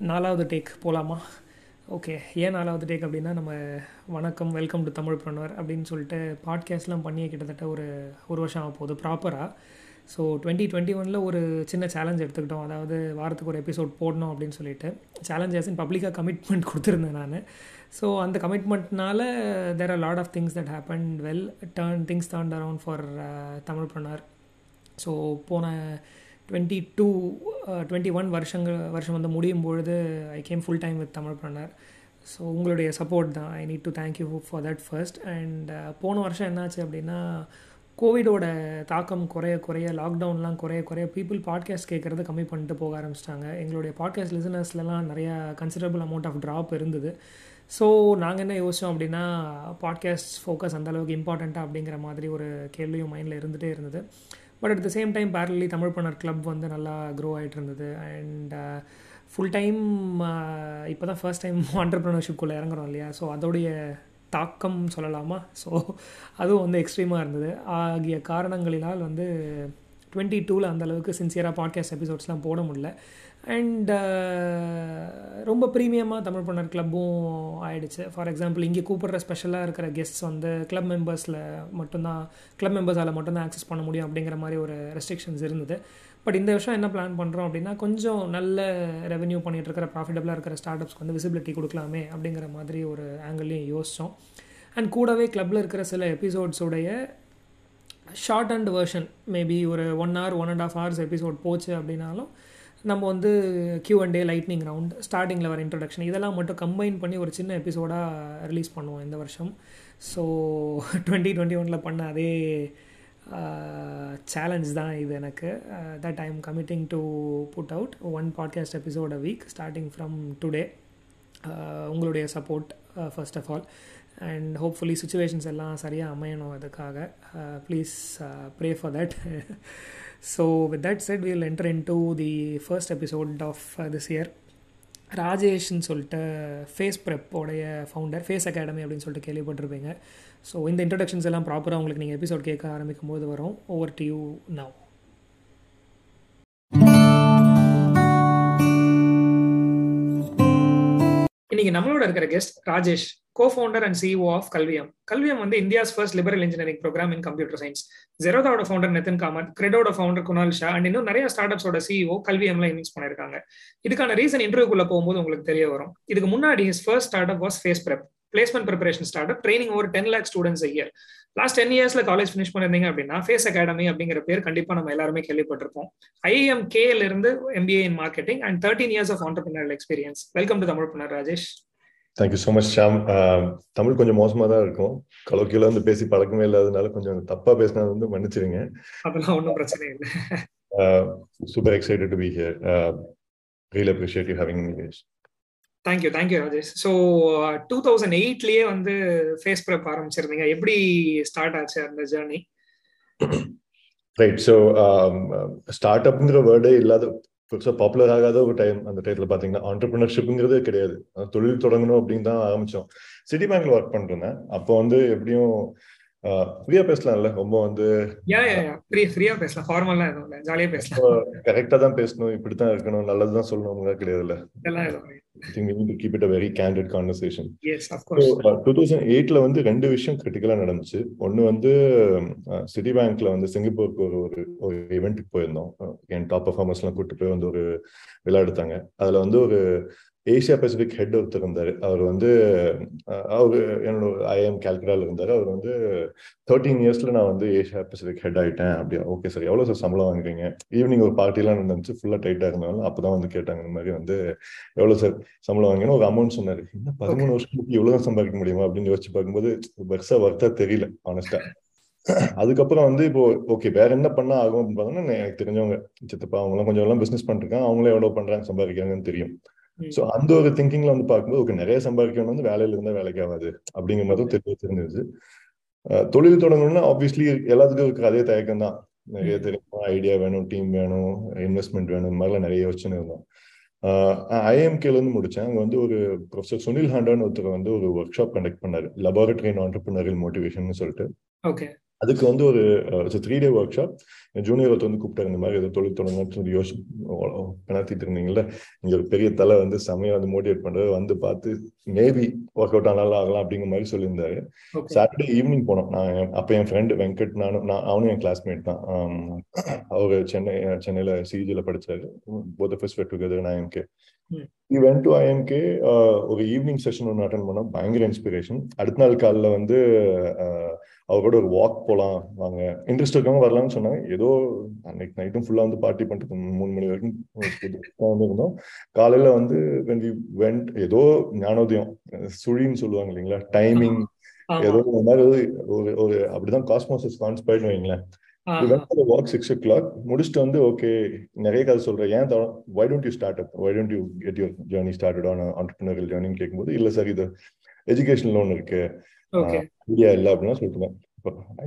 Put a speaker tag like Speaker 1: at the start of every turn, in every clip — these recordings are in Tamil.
Speaker 1: நாலாவது டேக் போகலாமா ஓகே ஏன் நாலாவது டேக் அப்படின்னா நம்ம வணக்கம் வெல்கம் டு தமிழ் ப்ரொனர் அப்படின்னு சொல்லிட்டு பாட்காஸ்ட்லாம் பண்ணியே கிட்டத்தட்ட ஒரு ஒரு வருஷம் ஆக போகுது ப்ராப்பராக ஸோ டுவெண்ட்டி டுவெண்ட்டி ஒனில் ஒரு சின்ன சேலஞ்ச் எடுத்துக்கிட்டோம். அதாவது வாரத்துக்கு ஒரு எபிசோட் போடணும் அப்படின்னு சொல்லிட்டு. சேலஞ்ச் ஆஸ் இன் பப்ளிக்காக கமிட்மெண்ட் கொடுத்துருந்தேன் நான். ஸோ அந்த கமிட்மெண்ட்னால there are lot of things that happen well turn things turn around for Tamilpreneur so போன டுவெண்ட்டி டூ டுவெண்ட்டி ஒன் வருஷங்கள் வருஷம் வந்து முடியும் பொழுது I came full time with Tamilpreneur so உங்களுடைய சப்போர்ட் தான். I need to thank you for that first and போன வருஷம் என்னாச்சு அப்படின்னா கோவிடோட தாக்கம் குறைய குறைய லாக்டவுன்லாம் குறைய குறைய பீப்புள் பாட்காஸ்ட் கேட்குறத கம்மி பண்ணிட்டு போக ஆரம்பிச்சிட்டாங்க. எங்களுடைய பாட்காஸ்ட் லிசனர்ஸ்லாம் நிறையா கன்சிடரபிள் அமௌண்ட் ஆஃப் ட்ராப் இருந்தது. ஸோ நாங்கள் என்ன யோசித்தோம் அப்படின்னா பாட்காஸ்ட் ஃபோக்கஸ் அந்தளவுக்கு இம்பார்ட்டண்ட்டாக அப்படிங்கிற மாதிரி ஒரு கேள்வியும் மைண்டில் இருந்துகிட்டே இருந்தது. But at the same time parallelly Tamilpreneur club வந்து நல்லா க்ரோ ஆகிட்டு இருந்தது அண்ட் ஃபுல் டைம் இப்போ தான் ஃபர்ஸ்ட் டைம் ஆண்டர்ப்ரனர்ஷிப்குள்ளே இறங்குறோம் இல்லையா? ஸோ அதோடைய தாக்கம் சொல்லலாமா? ஸோ அதுவும் வந்து எக்ஸ்ட்ரீமாக இருந்தது. ஆகிய காரணங்களினால் வந்து டுவெண்ட்டி டூவில் அந்தளவுக்கு சின்சியராக பாட்காஸ்ட் எபிசோட்ஸ்லாம் போட முடியல. அண்ட் uh, ரொம்ப ப்ரீமியமாக தமிழ் பண்ணர் கிளப்பும் ஆயிடுச்சு. ஃபார் எக்ஸாம்பிள் இங்கே கூப்பிடுற ஸ்பெஷலாக இருக்கிற கெஸ்ட்ஸ் வந்து கிளப் மெம்பர்ஸில் மட்டும்தான் கிளப் மெம்பர்ஸால் மட்டும்தான் ஆக்சஸ் பண்ண முடியும் அப்படிங்கிற மாதிரி ஒரு ரெஸ்ட்ரிக்ஷன்ஸ் இருந்தது. பட் இந்த வருஷம் என்ன பிளான் பண்ணுறோம் அப்படின்னா கொஞ்சம் நல்ல ரெவன்யூ பண்ணிகிட்டு இருக்கிற ப்ராஃபிட்டபிளாக இருக்கிற ஸ்டார்ட் அப்ஸ்க்கு வந்து விசிபிலிட்டி கொடுக்கலாமே அப்படிங்கிற மாதிரி ஒரு ஆங்கிள்லையும் யோசித்தோம் அண்ட் கூடவே கிளப்பில் இருக்கிற சில எபிசோட்ஸுடைய ஷார்ட் அண்ட் வேர்ஷன் மேபி ஒரு one hour one and half hours episode போச்சு அப்படின்னாலும் நம்ம வந்து Q and A lightning round ஸ்டார்டிங்கில் வர இன்ட்ரடக்ஷன் இதெல்லாம் மட்டும் கம்பைன் பண்ணி ஒரு சின்ன எபிசோடாக ரிலீஸ் பண்ணுவோம் இந்த வருஷம். ஸோ டுவெண்ட்டி டுவெண்ட்டி ஒனில் பண்ண அதே சேலஞ்ச் தான் இது எனக்கு. That I am committing to put out one podcast episode a week starting from today உங்களுடைய support first of all and hopefully situations எல்லாம் சரியாக அமையணும் அதுக்காக. Please pray for that so with that said we'll enter into the first episode of this year ராஜேஷ்னு சொல்லிட்டு ஃபேஸ் ப்ரெப்போடைய ஃபவுண்டர் ஃபேஸ் அகாடமி அப்படின்னு சொல்லிட்டு கேள்விப்பட்டிருப்பீங்க. ஸோ இந்த இன்ட்ரடக்ஷன்ஸ் எல்லாம் ப்ராப்பராக உங்களுக்கு நீங்கள் எபிசோட் கேட்க ஆரம்பிக்கும் போது வரும். ஓவர் டு யூ நவ் இன்னைக்கு நம்மளோட இருக்கிற guest Rajesh co founder and CEO of Kalvium. Kalvium வந்து India's first liberal engineering program in computer science ஜெரோதாவோட founder Nithin Kamath கிரெடோட ஃபவுண்டர் குணால் ஷா அண்ட் இன்னும் நிறைய ஸ்டார்ட் அப்ஸோட சிஇஓ கல்வியம்ல இன்வெஸ்ட் பண்ணிருக்காங்க இதுக்கான ரீசன் இன்டர்வியூக்குள்ள போகும்போது உங்களுக்கு தெரிய வரும். இதுக்கு முன்னாடி his first startup was FACE prep placement preparation startup training over ten lakh students year last ten இயர்ஸ்ல காலேஜ் ஃபினிஷ் பண்ணிருந்தீங்க அப்படின்னா ஃபேஸ் அகாடமி அப்படிங்கிற பேர் கண்டிப்பா நம்ம எல்லாருமே கேள்விப்பட்டிருப்போம். ஐஎம் கேல இருந்து MBA in marketing and thirteen years of entrepreneur experience welcome to Tamilpreneur Rajesh
Speaker 2: thank you so much Sham Tamil கொஞ்சம் மோசமா தான் இருக்கும். கலோக்கியில வந்து பேசி பழக்கமே இல்லாதனால கொஞ்சம் தப்பா பேசினது வந்து மன்னிச்சிருங்க
Speaker 1: அதெல்லாம் ஒன்றும் பிரச்சனை இல்லை.
Speaker 2: Super excited to be here real appreciate you having me
Speaker 1: thank you thank you Rajesh so two thousand எயிட்லயே வந்து ஃபேஸ் ப்ரெப் ஆரம்பிச்சிருந்தீங்க. எப்படி ஸ்டார்ட் ஆச்சு அந்த ஜேர்னி
Speaker 2: ரைட் ஸோ ஸ்டார்ட் அப்ங்கிற வேர்டே இல்லாத பெருசாக பாப்புலர் ஆகாத ஒரு டைம் அந்த டைத்துல பாத்தீங்கன்னா ஆண்டர்பிரினர்ஷிப்ங்கிறதே கிடையாது. தொழில் தொடங்கணும் அப்படின்னு தான் ஆரம்பிச்சோம். சிட்டி பேங்க்ல ஒர்க் பண்ணிருந்தேன் அப்போ வந்து எப்படியும் ஃப்ரீயா பேசலாம்ல? ரொம்ப வந்து
Speaker 1: ஃப்ரீயா பேசலாம். ஃபார்மலா எதுவும் இல்லை. ஜாலியா பேசலாம்.
Speaker 2: கரெக்டா தான் பேசணும். இப்படித்தான் இருக்கணும். நல்லதுதான் சொல்லணும். கிடையாதுல்ல. Keep it a very candid conversation two thousand எயிட்ல வந்து ரெண்டு விஷயம் கிரிட்டிக்கலா நடந்துச்சு. ஒன்னு வந்து சிட்டி பேங்க்ல வந்து சிங்கப்பூருக்கு ஒரு ஒரு ஒரு போயிருந்தோம். என் டாப் பர்ஃபார்மர்ஸ் எல்லாம் கூட்டு போய் வந்து ஒரு விழா எடுத்தாங்க. அதுல வந்து ஒரு ஏசியா பசிபிக் ஹெட் ஒருத்தர் இருந்தார். அவர் வந்து அவர் என்னோட ஐஎம் கேல்கடால இருந்தார். அவர் வந்து தேர்ட்டீன் இயர்ஸ்ல நான் வந்து ஏசியா பசிபிக் ஹெட் ஆயிட்டேன். அப்படியா ஓகே சார் எவ்வளவு சார் சம்பளம் வாங்குறீங்க? ஈவினிங் ஒரு பார்ட்டிலாம் நடந்துச்சு. ஃபுல்லா டைட்டா இருந்தாலும் அப்பதான் வந்து கேட்டாங்க இந்த மாதிரி வந்து எவ்வளவு சார் சம்பளம் வாங்கினு ஒரு அமௌண்ட் சொன்னாரு. என்ன பதிமூணு வருஷத்துக்கு இவ்வளவு சம்பாதிக்க முடியுமா? அப்படின்னு யோசிச்சு பார்க்கும்போது பெருசா ஒர்த்தா தெரியல ஆனஸ்டா அதுக்கப்புறம் வந்து இப்போ ஓகே வேற என்ன பண்ணா ஆகும்? அப்படின்னு பார்த்தோம்னா எனக்கு தெரிஞ்சவங்க சித்தப்பா அவங்களாம் கொஞ்சம் எல்லாம் பிசினஸ் பண்ணிருக்காங்க அவங்களே எவ்வளவு பண்றாங்க சம்பாதிக்கிறாங்கன்னு தெரியும். சோ அந்த ஒரு திங்கிங்ல வந்து பார்க்கும்போது ஓகே நிறைய சம்பாதிக்கணும் வந்து வேலையில இருந்தா வேலைக்கு ஆகாது. அப்படிங்கிற மாதிரி தெரிய தெரிஞ்சிருச்சு. தொழில் தொடங்கணும்னா ஆப்வியஸ்லி எல்லாத்துக்கும் இருக்கிற அதே தயக்கம் தான். நிறைய தெரியும்? ஐடியா வேணும் டீம் வேணும் இன்வெஸ்ட்மெண்ட் வேணும் இந்த மாதிரிலாம் நிறைய யோசனை இருந்தோம். ஐஎம்கேல இருந்து முடிச்சேன். அங்க வந்து ஒரு ப்ரொஃபசர் சுனில் ஹாண்டான்னு ஒருத்தர் வந்து ஒரு ஒர்க் ஷாப் கண்டக்ட் பண்ணாரு லெபார்டரி அண்ட் ஆண்டர்பிரினரியல் மோட்டிவேஷன் சொல்லிட்டு.
Speaker 1: ஓகே.
Speaker 2: அதுக்கு வந்து ஒரு three day work shop junior ஒருத்தர் வந்து கூப்பிட்டாரு இந்த மாதிரி ஏதோ தொழில் தொடங்கன்னு சொல்லி யோசி பிணத்திட்டு இருந்தீங்கல்ல இங்க ஒரு பெரிய தலை வந்து செமையா வந்து மோட்டிவேட் பண்றது வந்து பார்த்து மேபி ஒர்க் அவுட் ஆனாலும் ஆகலாம் அப்படிங்கிற மாதிரி சொல்லியிருந்தாரு. சாட்டர்டே ஈவினிங் போனோம். நான் அப்ப என் ஃப்ரெண்டு வெங்கட் நானும் நான் அவனும் என் கிளாஸ்மேட் தான். அவரு சென்னை சென்னையில சிஜில படிச்சாரு. போத் ஃபர்ஸ்ட் வெட் டுகெதர் நான் எம்கே வென் டு ஐஎம்கே ஒரு ஈவினிங் செஷன் ஒன்று அட்டன் பண்ணோம். பயங்கர இன்ஸ்பிரேஷன் அடுத்த நாள் காலைல வந்து அவரோட ஒரு வாக் போகலாம் வாங்க. இன்ட்ரெஸ்ட் இருக்கவங்க வரலாம்னு சொன்னாங்க. ஏதோ அன்னைக்கு நைட்டும் ஃபுல்லாக வந்து பார்ட்டி பண்ணிட்டு மூணு மணி வரைக்கும் வந்து இருந்தோம் காலையில வந்து வென் வி வெண்ட் ஏதோ ஞானோதயம் சுழின்னு சொல்லுவாங்க இல்லைங்களா? டைமிங் ஏதோ இந்த மாதிரி ஒரு ஒரு அப்படிதான் காஸ்மோசஸ் கான்ஸ்பைர்ட் வைங்களேன். வாக் சிக்ஸ் ஓ கிளாக் முடிச்சுட்டு வந்து ஓகே நிறைய கதை சொல்றேன். ஏன் why don't you start up why don't you get your journey started on entrepreneurial ஜேர்னின்னு கேட்கும்போது இல்ல சார் இது எஜுகேஷன் லோன் இருக்கு. ஐடியா இல்லை அப்படின்னா சொல்லிட்டுவேன்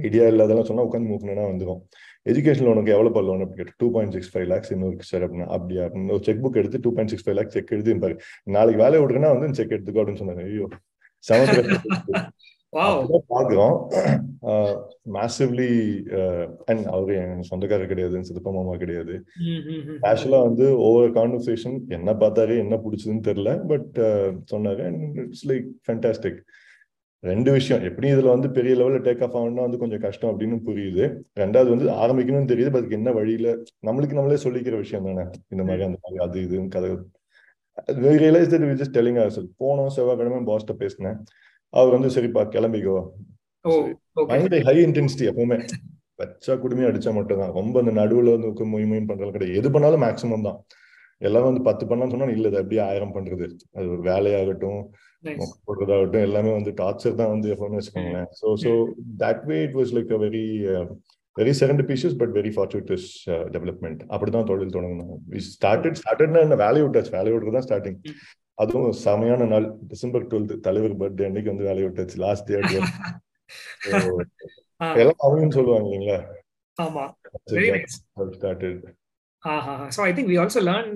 Speaker 2: ஐடியா இல்லாதெல்லாம் சொன்னா உட்காந்து மூக்கணும்னா வந்துடும் எஜுகேஷன் லோனுக்கு எவ்வளவு லோன் அப்படி கேட்டு two point six five lakhs இன்னும் இருக்கு சார் அப்படின்னா அப்படியா? அப்படின்னு ஒரு செக் புக் எடுத்து two point six five lakhs cheque எழுதி பாரு நாளைக்கு வேலையை விடுறேன்னா வந்து செக் எடுத்துக்கோ அப்படின்னு சொன்னாங்க ஐயோ பாக்குறோம். மேசிவ்லி அண்ட் அவரு என் சொந்தக்காரர் கிடையாது சிதப்பா மாமா கிடையாது. கேஷுவலா வந்து ஒவ்வொரு கான்வர்சேஷன் என்ன பார்த்தாரு என்ன பிடிச்சதுன்னு தெரியல பட் சொன்னாரு. அண்ட் இட்ஸ் லைக் ஃபேண்டாஸ்டிக் ரெண்டு விஷயம். எப்படி இதுல வந்து பெரிய லெவல்ல டேக் ஆஃப் ஆகணும்னா வந்து கொஞ்சம் கஷ்டம் அப்படின்னு புரியுது. ரெண்டாவது வந்து ஆரம்பிக்கணும்னு தெரியுது. அதுக்கு என்ன வழியில? நம்மளுக்கு நம்மளே சொல்லிக்கிற விஷயம் தானே. இந்த மாதிரி அந்த மாதிரி அது இதுன்னு கதை. Realise that we just telling our போனோம் செவ்வாய்க்கிழமை பாஸ்ட பேசினேன். அவர் வந்து சரிப்பா கிளம்பிக்கோ. பயங்கர ஹை இன்டென்சிட்டி எப்பவுமே. வச்சா குடுமையா அடிச்சா மட்டும் தான் ரொம்ப அந்த நடுவுல வந்து மொய் மொயின் பண்றது கிடையாது. எது பண்ணாலும் மேக்சிமம் தான். எல்லாரும் வந்து பத்து பண்ணலாம் சொன்னா இல்ல அப்படியே ஆயிரம் பண்றது. அது ஒரு வேலையாகட்டும் போடுறதாகட்டும் எல்லாமே வந்து டார்ச்சர் தான் வந்து எப்பவுமே வச்சுக்கோங்களேன். So so that way it was like a very very serendipitous but very fortuitous development அப்படிதான் தொழில் தொடங்கணும் ஸ்டார்டட் ஸ்டார்டட்னா என்ன? வேலையை விட்டாச்சு. வேலையை விட்டுறது தான் ஸ்டார்டிங் அதுவும் செமையான நாள். டிசம்பர் டுவெல்த் தலைவர் பர்த்டே அன்னைக்கு வந்து வேலையை விட்டாச்சு. லாஸ்ட் டே எல்லாம் அவங்க சொல்லுவாங்க இல்லைங்களா?
Speaker 1: ஆமா. Started so I think we also learn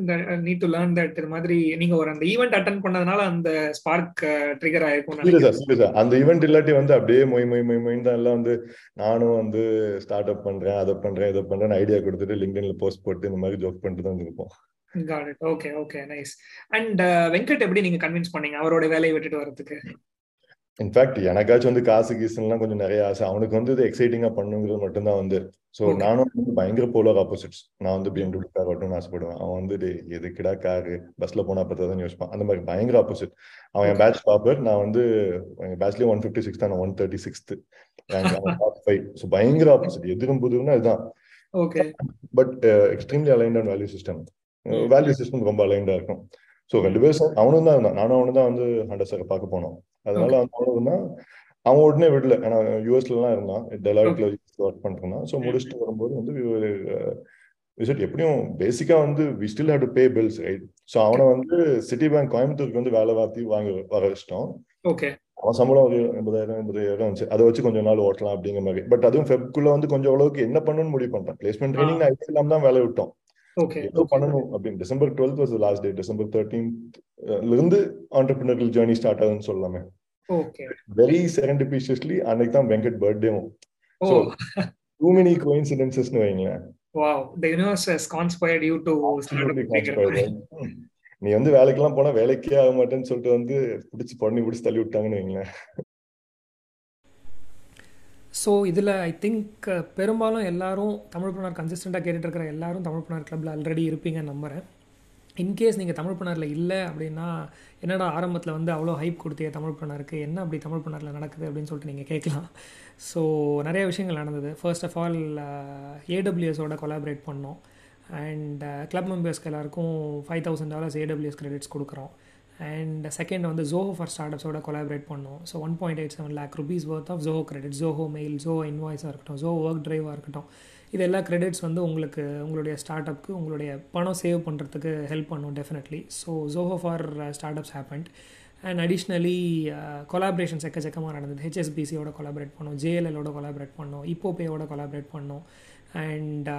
Speaker 1: need to learn that இது மாதிரி நீங்க ஒரு அந்த ஈவெண்ட் அட்டன் பண்ணதுனால அந்த ஸ்பார்க் ட்ரிகர் ஆயிருக்கும்
Speaker 2: அந்த ஈவெண்ட் இல்லாட்டி வந்து அப்படியே மொய் மொய் மொய் மொய் தான் எல்லாம் வந்து நானும் வந்து ஸ்டார்ட் அப் பண்றேன் அதை பண்றேன் இதை பண்றேன் ஐடியா கொடுத்துட்டு லிங்க்டின்ல போஸ்ட் போட்டு இந்த மாதிரி ஜோக் பண்ணிட்டு தான் இருப்போம்
Speaker 1: got it okay okay nice and Venkat எப்படி நீங்க கன்வின்ஸ் பண்ணீங்க அவரோட வேலையை விட்டுட்டு வரதுக்கு
Speaker 2: இன்ஃபேக்ட் எனக்காச்சும் வந்து காசு கீசுலாம் கொஞ்சம் நிறைய ஆசை. அவனுக்கு வந்து இது எக்ஸைட்டிங்கா பண்ணுங்கிறது மட்டும்தான் வந்து. ஸோ நானும் வந்து பயங்கர போலர் ஆப்போசிட்ஸ் நான் வந்து பிஎம்டபிள்யூ கார் வரட்டும்னு ஆசைப்படுவேன். அவன் வந்து எதுக்குடா காரு பஸ்ல போனா பார்த்தா தான் யோசிப்பான். அந்த மாதிரி பயங்கர ஆப்போசிட் அவன் என் பேட்ச் டாப்பர் நான் வந்து என் பேட்ச்லயே ஒன் ஃபிஃப்டி சிக்ஸ் தான் one thirty sixth top five so பயங்கர ஆப்போசிட் எதிரும் புதுன்னா இதுதான்.
Speaker 1: Okay
Speaker 2: but extremely aligned on value system value system ரொம்ப அலைண்டா இருக்கும். ஸோ ரெண்டு பேரும் அவனும் தான் இருந்தான். நானும் அவனு தான் வந்து ஹண்டர் சார் பார்க்க போனோம். அதனால அவனும் தான் அவன் உடனே விடல. ஏன்னா யூஎஸ்ல எல்லாம் இருந்தான் டெலாய்ட்ல ஒர்க் பண்ணிருந்தான் ஸோ முடிச்சுட்டு வரும்போது வந்து விசிட் எப்படியும் பேசிக்கா வந்து we still have to pay bills right so அவனை வந்து சிட்டி பேங்க் கோயம்புத்தூருக்கு வந்து வேலை வாத்தி வாங்க வர வச்சிட்டோம்.
Speaker 1: ஓகே
Speaker 2: அவன் சம்பளம் ஒரு எண்பதாயிரம் எண்பதாயிரம் இருந்துச்சு. அதை வச்சு கொஞ்சம் நாள் ஓட்டலாம் அப்படிங்கிற மாதிரி. பட் அதுவும் ஃபெப்குள்ள வந்து கொஞ்சம் அளவுக்கு என்ன பண்ணணும்னு முடிவு பண்ணிட்டேன். பிளேஸ்மெண்ட் ட்ரைனிங் நான் இல்லாம தான் வேலை விட்டோம். ஏதோ பண்ணணும் அப்படின்னு. December twelfth was last day December thirteenth இருந்து ஆண்டர்பிரினரியல் ஜேர்னி ஸ்டார்ட் ஆகுதுன்னு சொல்லலாமே. வெரி செரண்டிபிஷியஸ்லி அன்னைக்கு தான் வெங்கட் பர்த்டேவும் ஸோ டூ மெனி கோயின்சிடென்சஸ்னு வைங்களேன்.
Speaker 1: Wow the universe has conspired you to
Speaker 2: நீ வந்து வேலைக்கெல்லாம் போனா வேலைக்கே ஆக மாட்டேன்னு சொல்லிட்டு வந்து பிடிச்சி பண்ணி பிடிச்சி தள்ளி விட்டாங்கன்னு வைங்களேன்.
Speaker 1: ஸோ இதில் ஐ திங்க் பெரும்பாலும் எல்லாரும் தமிழ் புனர் கன்சிஸ்டண்ட்டாக கேட்டுட்டு இருக்கிற எல்லாரும் தமிழ் புனர் கிளப்பில் ஆல்ரெடி இருப்பீங்கன்னு நம்புகிறேன் இன்கேஸ் நீங்கள் தமிழ் புனரில் இல்லை அப்படின்னா என்னடா ஆரம்பத்தில் வந்து அவ்வளோ ஹைப் கொடுத்திய தமிழ் புனருக்கு என்ன அப்படி தமிழ் புனரில் நடக்குது அப்படின்னு சொல்லிட்டு நீங்கள் கேட்கலாம். ஸோ நிறைய விஷயங்கள் நடந்தது. ஃபர்ஸ்ட் ஆஃப் ஆல் ஏடபிள்யூஎஸோட கொலாபரேட் பண்ணோம். அண்ட் கிளப் மெம்பர்ஸ்க்கு எல்லாருக்கும் five thousand dollars AWS credits கொடுக்குறோம். அண்ட் செகண்ட் வந்து ஜோஹோ ஃபார் ஸ்டார்ட்அப்ஸோட கொலாபரேட் பண்ணோம். So one point eight seven lakh rupees worth of Zoho credit Zoho mail Joe இன்வாய்ஸாக இருக்கட்டும் ஜோ ஒர்க் ட்ரைவாக இருக்கட்டும். இது எல்லா கிரெடிட்ஸ் வந்து உங்களுக்கு உங்களுடைய ஸ்டார்ட் அப்க்கு உங்களுடைய பணம் சேவ் பண்ணுறதுக்கு ஹெல்ப் பண்ணும் definitely so Zoho for startups happened and additionally collaborations எக்கச்சக்கமாக நடந்தது. ஹெச்எஸ்பிசியோட கொலாபரேட் பண்ணோம் ஜேஎல்எலோட கொலாபரேட் பண்ணோம் இப்போபேயோட கொலாபரேட் பண்ணோம். அண்ட்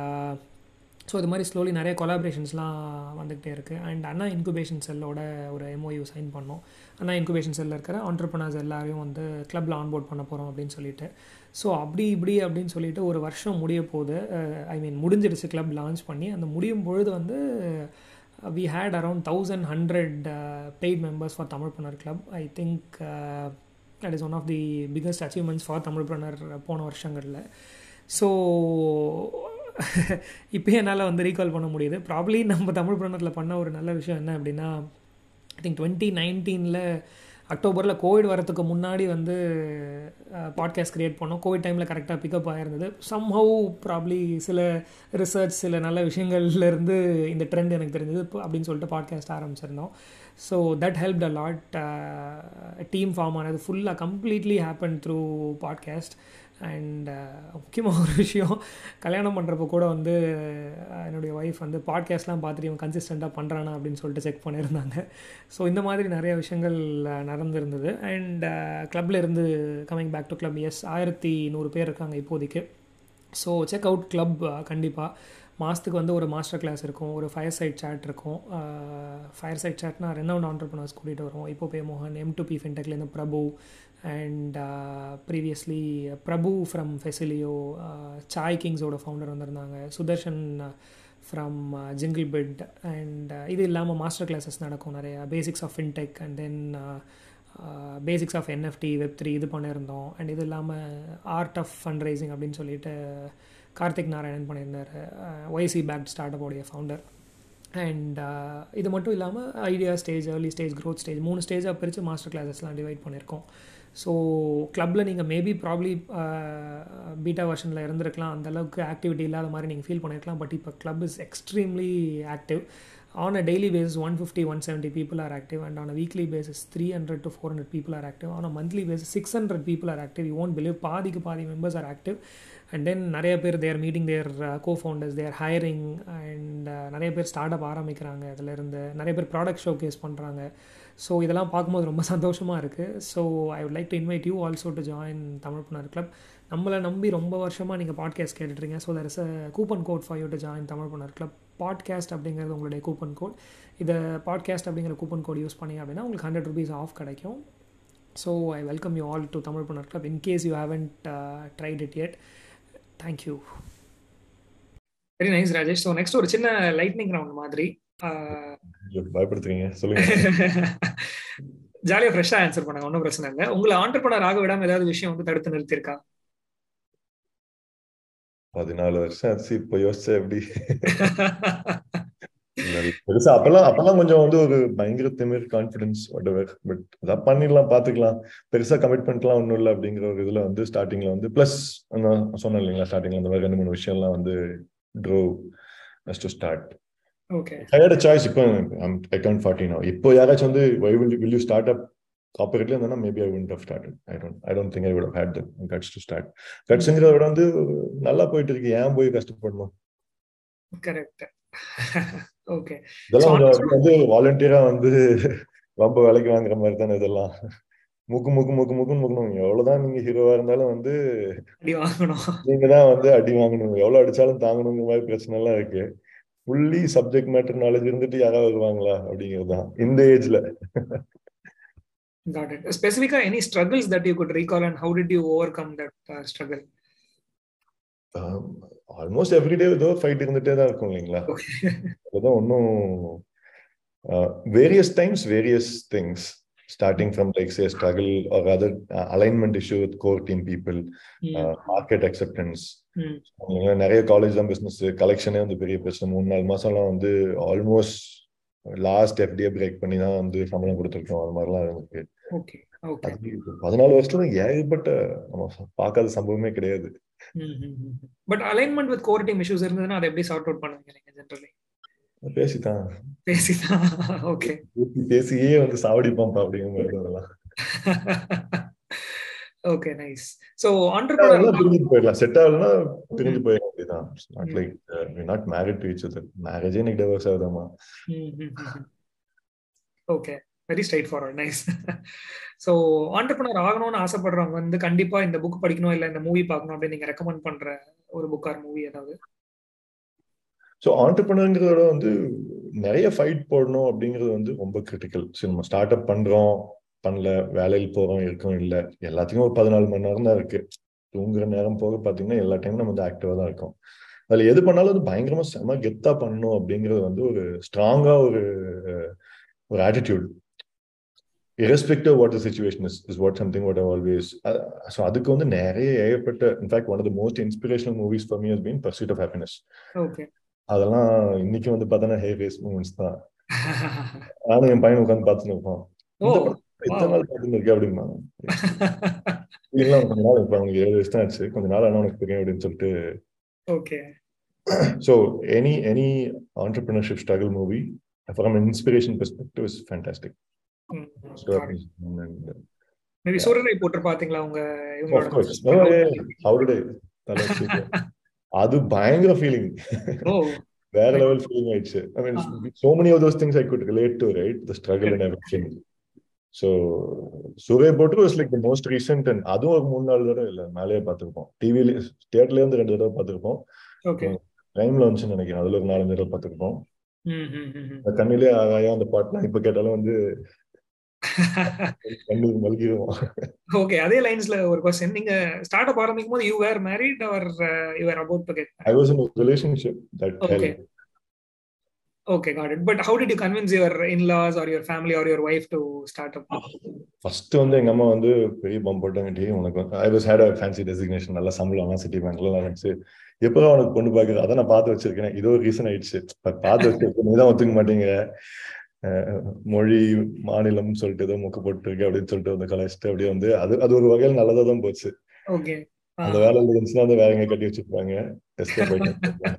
Speaker 1: ஸோ இது மாதிரி ஸ்லோலி நிறைய கொலாபரேஷன்ஸ்லாம் வந்துகிட்டே இருக்குது அண்ட் அண்ணா இன்குபேஷன் செல்லோட ஒரு எம்ஓயூ சைன் பண்ணோம். அண்ணா இன்குபேஷன் செல்லில் இருக்கிற ஆண்டர்பனர்ஸ் எல்லாரையும் வந்து கிளப்பில் ஆன்போர்ட் பண்ண போகிறோம் அப்படின்னு சொல்லிட்டு. ஸோ அப்படி இப்படி அப்படின்னு சொல்லிட்டு ஒரு வருஷம் முடிய போது ஐ மீன் முடிஞ்சிடுச்சு கிளப் லான்ச் பண்ணி. அந்த முடியும் பொழுது வந்து we had around thousand hundred paid members for Tamilpreneur club I think that is one of the biggest achievements for Tamilpreneur போன வருஷங்களில். ஸோ இப்போ என்னால் வந்து ரீகால் பண்ண முடியுது. ப்ராப்ளி நம்ம தமிழ் பிரணத்தில் பண்ண ஒரு நல்ல விஷயம் என்ன அப்படின்னா ஐ திங்க் டுவெண்ட்டி நைன்டீனில் அக்டோபரில் கோவிட் வரத்துக்கு முன்னாடி வந்து பாட்காஸ்ட் க்ரியேட் பண்ணோம். கோவிட் டைமில் கரெக்டாக பிக்கப் ஆகிருந்தது சம்ஹவ் ப்ராப்ளி சில ரிசர்ச் சில நல்ல விஷயங்கள்லேருந்து இந்த ட்ரெண்ட் எனக்கு தெரிஞ்சது அப்படின்னு சொல்லிட்டு podcast ஆரம்பிச்சிருந்தோம். So that help a lot team form ஆனது ஃபுல்லாக completely happen through podcast and uh, முக்கியமாக ஒரு விஷயம் கல்யாணம் பண்ணுறப்போ கூட வந்து uh, என்னுடைய ஒய்ஃப் வந்து பாட்காஸ்ட்லாம் பார்த்துட்டு இவன் கன்சிஸ்டண்ட்டாக பண்ணுறானா அப்படின்னு சொல்லிட்டு செக் பண்ணியிருந்தாங்க. ஸோ இந்த மாதிரி நிறைய விஷயங்கள் uh, நடந்திருந்தது. அண்ட் கிளப்பில் இருந்து coming back to club as ஆயிரத்தி நூறு பேர் இருக்காங்க இப்போதைக்கு. ஸோ செக் அவுட் கிளப் கண்டிப்பாக மாதத்துக்கு வந்து ஒரு மாஸ்டர் கிளாஸ் இருக்கும் ஒரு ஃபயர் சைட் சேட் இருக்கும். ஃபயர் சைட் சேட்னா ரெனவுண்ட் ஆண்டர்பனர்ஸ் கூட்டிகிட்டு வருவோம். இப்போ பே மோகன் M two P ஃபின்டெக்லேருந்து Prabhu and previously Prabhu from Facilio Sai கிங்ஸோட founder வந்திருந்தாங்க. Sudarshan from jingle bit and இது இல்லாமல் மாஸ்டர் கிளாஸஸ் நடக்கும் நிறையா. Basics of fintech and then basics of NFT web three இது பண்ணியிருந்தோம் அண்ட் இது இல்லாமல் ஆர்ட் ஆஃப் ஃபண்ட் ரைசிங் அப்படின்னு சொல்லிட்டு கார்த்திக் நாராயணன் பண்ணியிருந்தார். ஒய்சி பேக்ட் ஸ்டார்ட் அப்போடைய ஃபவுண்டர் அண்ட் இது மட்டும் இல்லாமல் idea stage early stage growth stage மூணு ஸ்டேஜாக பிரித்து மாஸ்டர் கிளாஸஸ்லாம் டிவைட் பண்ணியிருக்கோம். ஸோ கிளப்பில் நீங்கள் மேபி ப்ராப்ளி பீட்டா வெர்ஷனில் இருந்திருக்கலாம். அந்தளவுக்கு ஆக்டிவிட்டி இல்லாத மாதிரி நீங்கள் ஃபீல் பண்ணியிருக்கலாம் பட் இப்போ club is extremely active on a daily one 150 170 people are active. And on weekly weekly basis 300 to 400 people are are on a monthly basis 600 people are active you won't believe பாதிக்கு பாதி members are active and then நிறைய பேர் they're meeting their co founders they're hiring and நிறைய பேர் ஸ்டார்ட் அப் ஆரம்பிக்கிறாங்க அதிலேருந்து நிறைய பேர் ப்ராடக்ட் ஷோ கேஸ் பண்ணுறாங்க ஸோ இதெல்லாம் பார்க்கும்போது ரொம்ப சந்தோஷமாக இருக்குது so I would like to invite you also to join Tamilpreneur club நம்மளை நம்பி ரொம்ப வருஷமாக நீங்கள் podcast கேட்டுட்ருங்க so there is a coupon code for you to join Tamilpreneur club podcast அப்படிங்கிறது உங்களுடைய கூப்பன் கோட் இதை பாட்காஸ்ட் அப்படிங்கிற கூப்பன் கோட் யூஸ் பண்ணி அப்படின்னா உங்களுக்கு ஹண்ட்ரட் ருபீஸ் ஆஃப் கிடைக்கும். So I welcome you all to Tamilpreneur club in case you haven't tried it yet thank you very nice Rajesh so next ஒரு சின்ன லைட்னிங் ரவுண்ட் மாதிரி.
Speaker 2: Uh, பயப்படுத்துறீங்க. சொல்லுங்க.
Speaker 1: ஜாலியாக ஃப்ரெஷ்ஷாக ஆன்சர் பண்ணுங்க ஒன்றும் பிரச்சனை இல்லை. உங்களை ஆண்டர்பனர் ஆக விடாம ஏதாவது விஷயம் வந்து தடுத்து நிறுத்திருக்கா
Speaker 2: பதினாலு வருஷம் ஆச்சு இப்ப யோசிச்சா எப்படி? பெருசா அப்பெல்லாம் அப்பெல்லாம் கொஞ்சம் வந்து ஒரு பயங்கர திமிர் கான்பிடன்ஸ் பட் அதான் பண்ணிடலாம் பாத்துக்கலாம். பெருசா கமிட்மெண்ட்லாம் ஒன்றும் இல்லை அப்படிங்கிற ஒரு இதுல வந்து ஸ்டார்டிங்ல வந்து பிளஸ் சொன்னேன் இல்லைங்களா ஸ்டார்டிங்ல அந்த மாதிரி ரெண்டு மூணு விஷயம்லாம் வந்து drove to start higher choice இப்போ. ஐ கவுண்ட் ஃபார்ட்டி நோ இப்போ யாராச்சும் வந்து why will will you start up காப்பரேட்ல இருந்தா maybe I have started I don't I don't think I would had the guts to start கட்ஸ்ங்கிறத விட வந்து நல்லா போயிட்டு இருக்கு. ஏன் போய் கஷ்டப்படணும்
Speaker 1: கரெக்ட் ஓகே
Speaker 2: இதெல்லாம் வந்து வாலண்டியரா வந்து ரொம்ப வேலைக்கு வாங்குற மாதிரி தானே இதெல்லாம். முக்கு முக்கு முக்கு முக்குன்னு முக்கணும். எவ்வளவுதான் நீங்க ஹீரோவா இருந்தாலும் வந்து நீங்க தான் வந்து அடி வாங்கணும். எவ்வளவு அடிச்சாலும் தாங்கணுங்கிற மாதிரி பிரச்சனை எல்லாம் இருக்கு. ஃபுல்லி சப்ஜெக்ட் மேட்டர் நாலேஜ் இருந்துட்டு யாராவது வருவாங்களா அப்படிங்கிறது தான் இந்த ஏஜ்ல
Speaker 1: Got it. Specifically, any struggles that you could recall and how did you overcome that uh, struggle?
Speaker 2: Almost everyday ஏதோ ஃபைட் இருந்துட்டே தான் இருக்கும் இல்லைங்களா? அதுதான் ஒன்றும் various times various things starting from like say struggle or other uh, alignment issue with core team people uh, market acceptance. நிறைய காலேஜ் தான் பிசினஸ் கலெக்ஷனே வந்து பெரிய பிரச்சனை. மூணு நாலு மாசம்லாம் வந்து ஆல்மோஸ்ட் லாஸ்ட் எஃப்டிஏ பிரேக் பண்ணி தான் வந்து சம்பளம் கொடுத்துருக்கோம். அது மாதிரிலாம் இருக்கு. பதினாலு வருஷத்துல ஏகப்பட்ட நம்ம பார்க்காத சம்பவமே கிடையாது.
Speaker 1: But alignment with core team issues இருந்ததுன்னா அதை எப்படி சார்ட் அவுட் பண்ணுவீங்க ஜெனரலி
Speaker 2: பேசிதான்
Speaker 1: பேசிதான் ஓகே.
Speaker 2: பேசியே வந்து சாவடிப்பாம்பா அப்படிங்கிற மாதிரி அதெல்லாம்
Speaker 1: ஓகே நைஸ். சோ ஆண்டர்பிரனர்
Speaker 2: பிரிஞ்சு போயிடலாம். செட் ஆகலனா பிரிஞ்சு போயிடலாம் அப்படிதான் not like we not married to each other மேரேஜே எனக்கு divorce ஆகுதாமா
Speaker 1: okay. Very straightforward nice so entrepreneur ஆகணும்னு ஆசைப்படுறவங்க வந்து கண்டிப்பா இந்த புக் படிக்கணும் இல்ல இந்த மூவி பார்க்கணும் அப்படின்னு நீங்க ரெக்கமெண்ட் பண்ற ஒரு புக் ஆர் மூவி ஏதாவது?
Speaker 2: ஸோ ஆண்டர்பனருங்கிறத வந்து நிறைய ஃபைட் போடணும் அப்படிங்கிறது வந்து ரொம்ப கிரிட்டிக்கல் சரி நம்ம ஸ்டார்ட் அப் பண்றோம் பண்ணல வேலையில் போறோம் இருக்கோம் இல்லை. எல்லாத்துக்கும் ஒரு பதினாலு மணி நேரம் தான் இருக்கு. தூங்குற நேரம் போக பார்த்தீங்கன்னா எல்லா டைமும் நம்ம வந்து ஆக்டிவா தான் இருக்கோம். அதுல எது பண்ணாலும் அது பயங்கரமா செம கெத்தா பண்ணணும் அப்படிங்கிறது வந்து ஒரு ஸ்ட்ராங்கா ஒரு ஒரு attitude irrespective what the situation is is what something what always so அதுக்கு வந்து நிறைய ஏகப்பட்ட in fact one of the most inspirational movies for me has been pursuit of
Speaker 1: happiness okay
Speaker 2: அதெல்லாம் இன்னைக்கு வந்து பார்த்தோன்னா ஹே ரேஸ் மூமெண்ட்ஸ் தான். நானும் என் பையன் உட்காந்து பார்த்துன்னு இருப்போம். படம் இத்தனை நாள் பார்த்துன்னு இருக்கேன் அப்படிமா இல்லை கொஞ்ச நாள் இப்போ அவனுக்கு ஏழு வயசு தான் ஆச்சு. கொஞ்ச நாள் ஆனால் உனக்கு தெரியும் அப்படின்னு சொல்லிட்டு.
Speaker 1: Okay.
Speaker 2: So any any entrepreneurship struggle movie from inspiration perspective is fantastic
Speaker 1: maybe சூரியனை போட்டு பாத்தீங்களா உங்க
Speaker 2: அது பயங்கர ஃபீலிங் வேற லெவல் ஃபீலிங் ஆயிடுச்சு. I mean so many of those things I could relate to right the struggle and everything so Soorarai Pottru was like the most recent and அதுவும் ஒரு மூணு நாலு தடவை இல்லை மேலேயே பார்த்துருப்போம். டிவில தியேட்டர்ல இருந்து ரெண்டு தடவை பார்த்துருப்போம். டைம்ல வந்துச்சுன்னு நினைக்கிறேன். அதுல ஒரு நாலஞ்சு தடவை பார்த்துருப்போம். கண்ணிலே ஆகாயம் அந்த பாட்டுலாம் இப்ப கேட்டாலும் வந்து
Speaker 1: ஓகே அதே லைன்ஸ்ல ஒரு क्वेश्चन நீங்க ஸ்டார்ட் அப் ஆரம்பிக்கும் போது you were married are you were about to get
Speaker 2: I was in a relationship that
Speaker 1: okay okay got it but how did you convince your in-laws or your family or your wife to start up
Speaker 2: first வந்து எங்க அம்மா வந்து பெரிய பம்ப் போட்டாங்கட்டி உனக்கு I was had a fancy designation நல்ல சம்பளம் சிட்டி பேங்க்ல இருந்துச்சு எப்பதான் உனக்கு பொண்ணு பாக்குறது அதான் நான் பார்த்து வச்சிருக்கேன் இது ஒரு ரீசன் ஆயிடுச்சு பார்த்து வச்சிருக்கேன் நீதான் ஒத்துக்க மாட்டீங்க மொழி மாநிலம் சொல்லிட்டு ஏதோ முக்க போட்டு அப்படின்னு சொல்லிட்டு வந்து கலாச்சிட்டு அப்படியே வந்து அது அது ஒரு வகையில் நல்லதா தான் போச்சு. அந்த வேலை இருந்துச்சுன்னா வந்து வேற எங்க கட்டி வச்சிருப்பாங்க? எஸ்கேப் ஆயிட்டு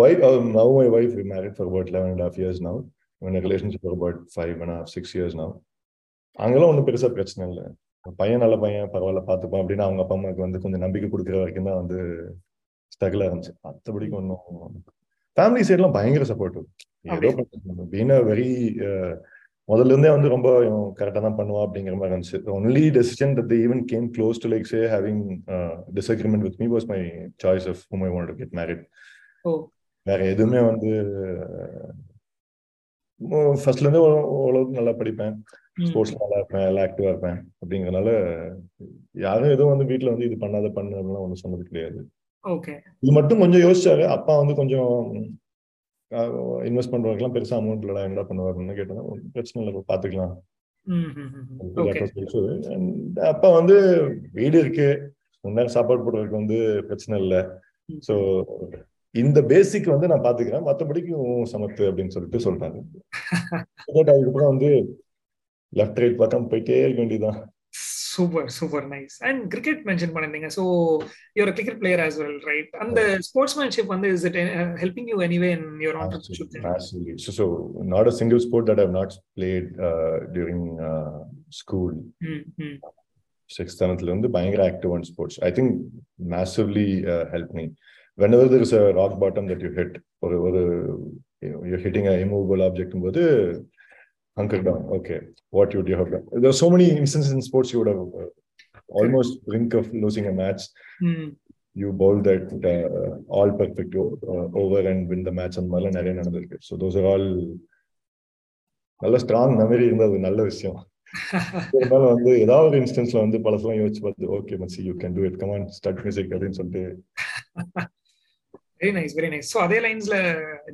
Speaker 2: wife now my wife we married for about 11 and a half years now. In a relationship for about five and a half six years now. அங்கெல்லாம் ஒன்றும் பெருசா பிரச்சனை இல்லை. பையன் நல்ல பையன் பரவாயில்ல பார்த்துப்போம் அப்படின்னு அவங்க அப்பா அம்மாவுக்கு வந்து கொஞ்சம் நம்பிக்கை கொடுக்குற வரைக்கும் தான் வந்து ஸ்ட்ரகிளா இருந்துச்சு. மற்றபடிக்கு ஒன்றும் ஃபேமிலி சைட்லாம் பயங்கர சப்போர்ட்டிவ் ஏதோ பீன் வெரி முதல்ல இருந்தே வந்து ரொம்ப கரெக்டா தான் பண்ணுவா அப்படிங்கிற மாதிரி இருந்துச்சு. Only decision that even came close to like say having disagreement with me was my choice of whom I want to get married வேற எதுவுமே வந்து ஃபர்ஸ்ட்ல இருந்து ஓரளவுக்கு நல்லா படிப்பேன். ஸ்போர்ட்ஸ்ல நல்லா இருப்பேன். எல்லாம் ஆக்டிவா இருப்பேன். அப்படிங்கறதுனால யாரும் எதுவும் வந்து வீட்டுல வந்து இது பண்ணாத பண்ணு அப்படிலாம் ஒன்றும் சொன்னது கிடையாது. இது மட்டும் கொஞ்சம் யோசிச்சாரு. அப்பா வந்து கொஞ்சம் இன்வெஸ்ட் பண்றவங்கலாம் பெருசா அமௌண்ட் இல்லடா என்னடா பண்ணுவாருன்னு கேட்டா பிரச்சனை இல்லை பாத்துக்கலாம். அப்பா வந்து வீடு இருக்கு. முன்னாடி சாப்பாடு போடுறதுக்கு வந்து பிரச்சனை இல்லை. ஸோ இந்த பேசிக் வந்து நான் பாத்துக்கிறேன். மற்றபடிக்கு சமத்து அப்படின்னு சொல்லிட்டு சொல்றாங்க அதுக்கப்புறம் வந்து லெஃப்ட் ரைட் பக்கம் போயிட்டே இருக்க வேண்டியதுதான்.
Speaker 1: Super super nice and cricket mention பண்ணிருந்தீங்க. So your cricket player as well right அந்த ஸ்போர்ட்ஸ்மேன்ஷிப் வந்து is it helping you anyway
Speaker 2: in your entrepreneurship not a single sport that I've not played uh, during uh, school. Sixth செவன்த்ல இருந்து பயங்கர active on sports I think massively help me whenever there is a rock bottom that you hit or, or you know, you're hitting an immovable object போது hunker down okay what would you have done there are so many instances in sports you would have uh, almost brink of losing a match
Speaker 1: mm.
Speaker 2: you bowl that uh, all perfect uh, over and win the match அந்த மாதிரிலாம் நிறைய நடந்திருக்கு so those are all நல்ல ஸ்ட்ராங் மெமரி இருந்தது நல்ல விஷயம் இருந்தாலும் வந்து ஏதாவது ஒரு இன்ஸ்டன்ஸ்ல வந்து பழசெல்லாம் யோசிச்சு பார்த்து ஓகே மச்சி you can do it come on start music அப்படின்னு சொல்லிட்டு
Speaker 1: very nice very nice so அதே லைன்ஸ்ல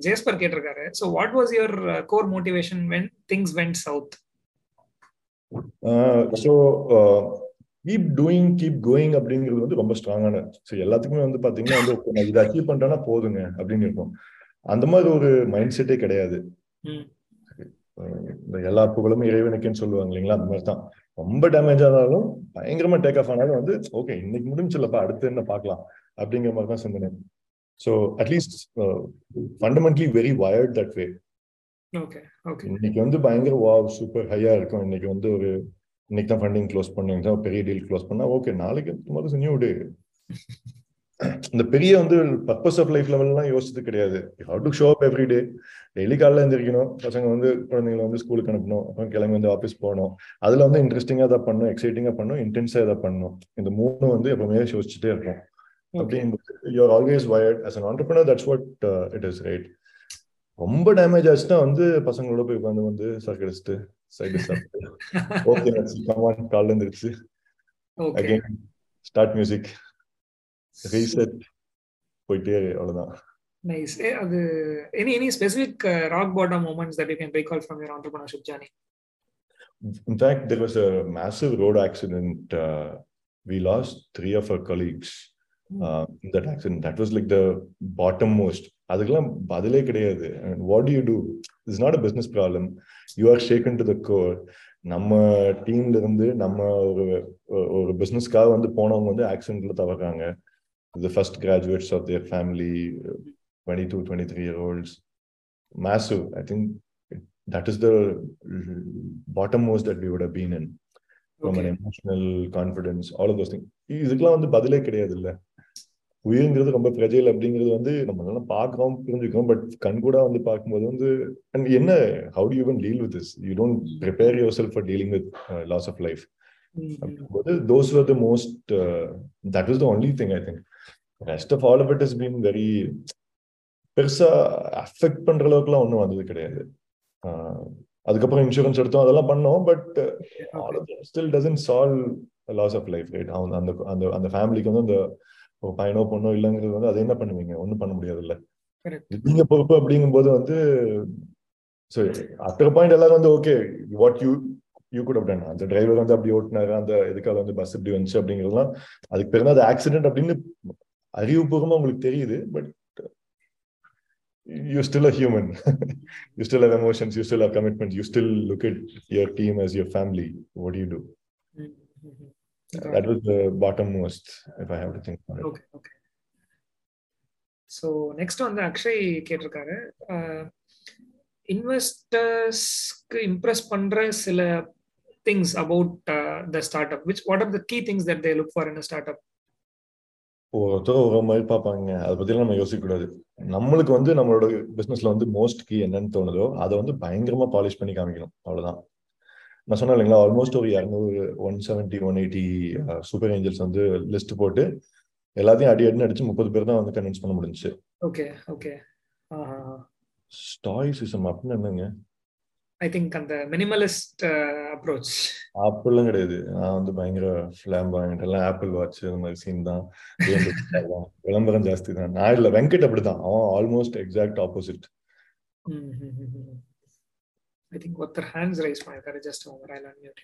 Speaker 1: ஜேஸ்பர் கேட்டிருக்காரு. So what was your core motivation when things went south
Speaker 2: so keep doing keep going அப்படிங்கிறது வந்து ரொம்ப ஸ்ட்ராங்கான ஸோ எல்லாத்துக்குமே வந்து பாத்தீங்கன்னா வந்து நான் இதை அச்சீவ் பண்றேன்னா போதுங்க அப்படின்னு இருக்கும். அந்த மாதிரி ஒரு மைண்ட் செட்டே கிடையாது. எல்லா புகழும் இறைவனுக்குன்னு சொல்லுவாங்க இல்லைங்களா அந்த மாதிரி தான். ரொம்ப டேமேஜ் ஆனாலும் பயங்கரமா டேக் ஆஃப் ஆனாலும் வந்து ஓகே இன்னைக்கு முடிஞ்சில்லப்பா அடுத்து என்ன பார்க்கலாம்? அப்படிங்கிற மாதிரி தான் சிந்தனை. So at least fundamentally very wired that way இன்னைக்கு வந்து பயங்கர வா சூப்பர் ஹையா இருக்கும். இன்னைக்கு வந்து ஒரு இன்னைக்கு தான் ஃபண்டிங் க்ளோஸ் பண்ணுங்க பெரிய டீல் க்ளோஸ் பண்ணா ஓகே நாளைக்கு டுமாரோ நியூ டே இந்த பெரிய வந்து பர்பஸ் ஆஃப் லைஃப் லெவல்லாம் யோசிச்சது கிடையாது. How to show up every day daily காலைல எழுந்திரிக்கணும் பசங்க வந்து குழந்தைங்களை வந்து ஸ்கூலுக்கு அனுப்பணும். அப்புறம் கிளம்பி வந்து ஆஃபீஸ் போகணும். அதுல வந்து இன்ட்ரெஸ்டிங்கா தான் பண்ணணும் எக்ஸைட்டிங்கா பண்ணணும் இன்டென்ஸா எதாவது பண்ணணும். இந்த மூணு வந்து எப்பவுமே யோசிச்சுட்டே இருக்கும் அப்படிங்கும்போது you're always wired as an entrepreneur that's what it is right ரொம்ப டேமேஜ் ஆச்சுன்னா வந்து பசங்களோட போய் உட்காந்து வந்து சரக்கு அடிச்சுட்டு சைடு ஓகே கமான் காலில் இருந்துருச்சு அகைன் ஸ்டார்ட் மியூசிக் ரீசெட் போயிட்டே அவ்வளவுதான்.
Speaker 1: நைஸ் அது any any specific rock bottom moments that you can recall from your entrepreneurship journey
Speaker 2: In fact, there was a massive road accident. Uh, we lost three of our colleagues. That accident. That was like the bottom most. அதுக்கெல்லாம் பதிலே கிடையாது. What do you do it's not a business problem you are shaken to the core நம்ம டீம்ல இருந்து நம்ம ஒரு ஒரு பிஸ்னஸ்க்காக வந்து போனவங்க வந்து ஆக்சிடென்ட்ல தவறாங்க. The first graduates of their family twenty two twenty three year olds massive I think that is the bottommost that we would have been in. From okay. an emotional confidence all of those things. இதுக்கெல்லாம் வந்து பதிலே கிடையாது இல்ல உயிருங்கிறது ரொம்ப பிரஜைல் அப்படிங்கிறது வந்து நம்ம நல்லா பார்க்கிறோம் புரிஞ்சுக்கிறோம். பட் கண் கூட வந்து பார்க்கும்போது வந்து அண்ட் என்ன how do you deal with this you don't prepare yourself for dealing with loss of life அப்படிங்கும்போது those were the most that is the only thing I think rest of all of it is been very பெருசா அஃபெக்ட் பண்ற அளவுக்குலாம் ஒன்றும் வந்தது கிடையாது. அதுக்கப்புறம் இன்சூரன்ஸ் எடுத்தோம் அதெல்லாம் பண்ணோம் but still doesn't solve loss of life right அந்த அந்த அந்த ஃபேமிலிக்கு வந்து அந்த பையனோ பொண்ணோ இல்லைங்கிறது வந்து அதை என்ன பண்ணுவீங்க? ஒன்றும் பண்ண முடியாது இல்ல நீங்க பொறுப்பு அப்படிங்கும் போது வந்து ஸோ ஆஃப்டர் பாயிண்ட் எல்லாரும் வந்து okay what you you could done அந்த டிரைவர் வந்து அப்படி ஓட்டினாரு அந்த இதுக்கால வந்து பஸ் இப்படி வந்துச்சு அப்படிங்கிறதுலாம் அதுக்கு பிறகு அது ஆக்சிடென்ட் அப்படின்னு அறிவுபூர்வமா உங்களுக்கு தெரியுது but you're still a human. you still have emotions, you still have commitments, you still look at your team as your family. What do you Mm-hmm. That was the bottommost, if I have to think about it.
Speaker 1: Okay, okay. So next வந்து அக்ஷய் கேட்டிருக்காரு இன்வெஸ்டர்ஸ்க்கு இம்ப்ரெஸ் பண்ற சில things about the start up which what are the key things that they look for in start up
Speaker 2: ஒருத்தர் ஒரு மாதிரி பார்ப்பாங்க அதை பத்திலாம் நம்ம யோசிக்க கூடாது நம்மளுக்கு வந்து நம்மளோட பிசினஸ்ல வந்து மோஸ்ட் கீ என்னன்னு தோணுதோ அதை வந்து பயங்கரமா பாலிஷ் பண்ணி காமிக்கணும் அவ்வளவுதான் நான் சொன்னேன் இல்லைங்களா ஆல்மோஸ்ட் ஒரு இரநூறு one seventy one eighty super angels வந்து லிஸ்ட் போட்டு எல்லாத்தையும் அடி அடினு அடிச்சு முப்பது பேர் தான் வந்து கன்வின்ஸ் பண்ண முடிஞ்சு
Speaker 1: ஓகே ஓகே
Speaker 2: ஸ்டாய்சிசம் அப்படின்னு என்னங்க?
Speaker 1: ஐ திங்க் அந்த மினிமலிஸ்ட் அப்ரோச்
Speaker 2: அப்படிலாம் கிடையாது. நான் வந்து பயங்கர ஃபிளாம் வாங்கிட்டு எல்லாம் ஆப்பிள் வாட்ச் அந்த மாதிரி சீன் தான். விளம்பரம் ஜாஸ்தி தான். நான் இல்ல வெங்கட் அப்படிதான் அவன் almost exact opposite
Speaker 1: I think ஒருத்தர் ஹேண்ட்ஸ் ரைஸ் பண்ணிருக்காரு just over I unmute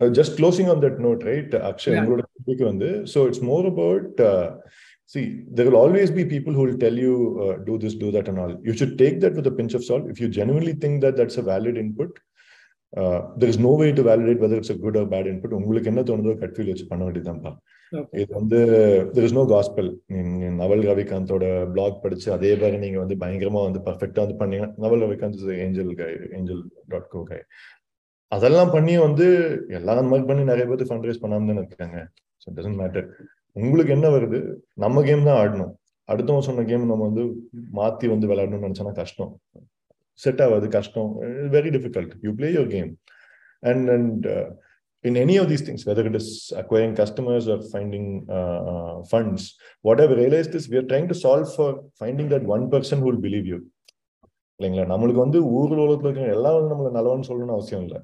Speaker 2: just closing on that note right Akshay உங்களோட கேள்விக்கு வந்து so it's more about see there will always be people who will tell you uh, do this do that and all you should take that with a pinch of salt if you genuinely think that that's a valid input uh, there is no way to validate whether it's a good or bad input உங்களுக்கு என்ன தோணுதோ கட் ஃபீல் வச்சு பண்ண வேண்டியதுதான்ப்பா இது வந்து there is no gospel Naval ரவிகாந்தோட black படிச்சு அதே மாதிரி நீங்க வந்து பயங்கரமா வந்து பர்ஃபெக்டா வந்து பண்ணீங்கன்னா Naval Ravikant angel guy angel dot co guy அதெல்லாம் பண்ணி வந்து எல்லாம் மாதிரி பண்ணி நிறைய பேர் ஃபண்ட் ரைஸ் பண்ணாம தானே இருக்காங்க. ஸோ டசன்ட் மேட்டர் உங்களுக்கு என்ன வருது? நம்ம கேம் தான் ஆடணும். அடுத்தவங்க சொன்ன கேம் நம்ம வந்து மாத்தி வந்து விளையாடணும்னு நினைச்சோன்னா கஷ்டம். செட் ஆகாது கஷ்டம். Very difficult you play your game and and in any of these things, whether it is acquiring customers or finding uh, uh, funds, what I've realized is we are trying to solve for finding that one person who will believe you. இல்லைங்களா? நம்மளுக்கு வந்து ஊர்ல உலகத்துல இருக்கிற எல்லாம் நம்மள நல்லவன்னு சொல்லணும்னு அவசியம் இல்லை.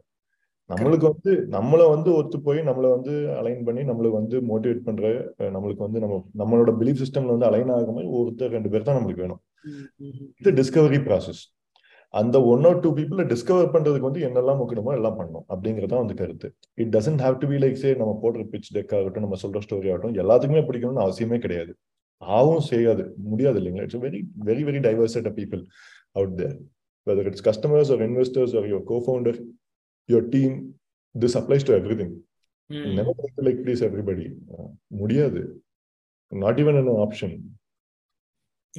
Speaker 2: நம்மளுக்கு வந்து நம்மள வந்து ஒத்து போய் நம்மள வந்து அலைன் பண்ணி நம்மள வந்து மோட்டிவேட் பண்ற நம்மளுக்கு வந்து நம்ம நம்மளோட பிலீஃப் சிஸ்டம்ல வந்து அலைன் ஆகும் மாதிரி ஒருத்தர் ரெண்டு பேர் தான் நம்மளுக்கு வேணும். இது டிஸ்கவரி ப்ராசஸ் அந்த one or two people discover பண்றதுக்கு வந்து என்னெல்லாம் முக்கியமோ எல்லாம் பண்ணணும். அப்படிங்கறத வந்து கருத்து. It doesn't have to be like say நம்ம போடுற பிச் டெக் ஆகட்டும் நம்ம சொல்ற ஸ்டோரி ஆகட்டும் எல்லாத்துக்குமே பிடிக்கணும்னு அவசியமே கிடையாது. ஆவும் செய்யாது. முடியாது இல்லைங்களா? It's very very very diverse set of people out there whether it's customers or investors or your co founder your team this applies to everything. Mm. never like please everybody. uh, முடியாது. Not even an option.